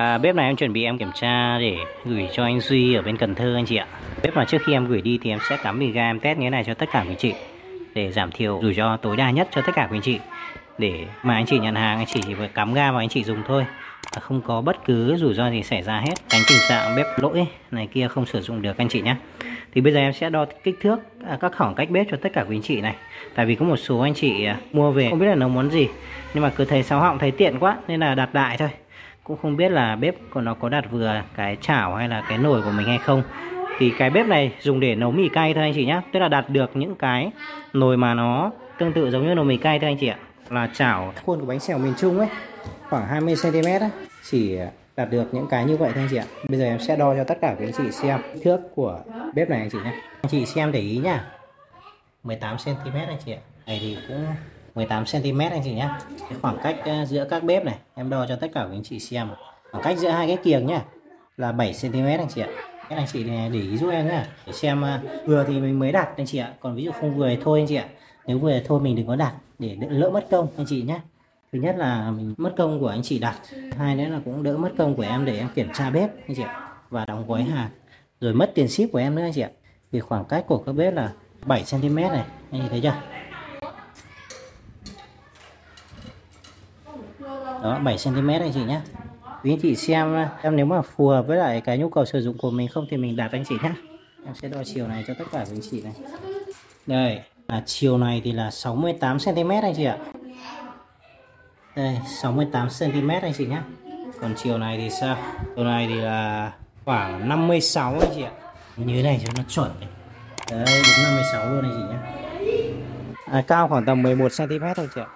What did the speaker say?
À, bếp này em chuẩn bị em kiểm tra để gửi cho anh Duy ở bên Cần Thơ anh chị ạ. Bếp mà trước khi em gửi đi thì em sẽ cắm bình ga em test như thế này cho tất cả quý anh chị để giảm thiểu rủi ro tối đa nhất cho tất cả quý anh chị. Để mà anh chị nhận hàng anh chị chỉ phải cắm ga và anh chị dùng thôi. À, không có bất cứ rủi ro gì xảy ra hết. Tránh tình trạng bếp lỗi này kia không sử dụng được anh chị nhé. Thì bây giờ em sẽ đo kích thước à, các khoảng cách bếp cho tất cả quý anh chị này. Tại vì có một số anh chị à, mua về không biết là nấu món gì nhưng mà cứ thấy sáu họng thấy tiện quá nên là đặt đại thôi cũng không biết là bếp của nó có đặt vừa cái chảo hay là cái nồi của mình hay không. Thì cái bếp này dùng để nấu mì cay thôi anh chị nhé tức là đặt được những cái nồi mà nó tương tự giống như nồi mì cay thôi anh chị ạ. Là chảo khuôn của bánh xèo miền Trung ấy khoảng 20 cm ấy, chỉ đặt được những cái như vậy thôi anh chị ạ. Bây giờ em sẽ đo cho tất cả các anh chị xem thước của bếp này anh chị nhé anh chị xem để ý nhá. 18 cm anh chị ạ. Này thì cũng 18 cm anh chị nhé cái khoảng cách giữa các bếp này em đo cho tất cả các anh chị xem khoảng cách giữa hai cái kiềng nhá là 7 cm anh chị ạ các anh chị để ý giúp em nhé để xem vừa thì mình mới đặt anh chị ạ còn ví dụ không vừa thì thôi anh chị ạ nếu vừa thì thôi mình đừng có đặt để đỡ lỡ mất công anh chị nhé thứ nhất là mình mất công của anh chị đặt hai nữa là cũng đỡ mất công của em để em kiểm tra bếp anh chị ạ và đóng gói hàng rồi mất tiền ship của em nữa anh chị ạ vì khoảng cách của các bếp là 7 cm này anh chị thấy chưa đó 7 cm anh chị nhé quý anh chị xem em nếu mà phù hợp với lại cái nhu cầu sử dụng của mình không thì mình đặt anh chị nhé em sẽ đo chiều này cho tất cả quý anh chị này. Đây là chiều này thì là 68 cm anh chị ạ. Đây 68 cm anh chị nhé còn chiều này thì sao? Chiều này thì là khoảng 56 anh chị ạ. Như thế này cho nó chuẩn này. đấy đúng 56 luôn anh chị nhé à, cao khoảng tầm 11 cm thôi chị ạ.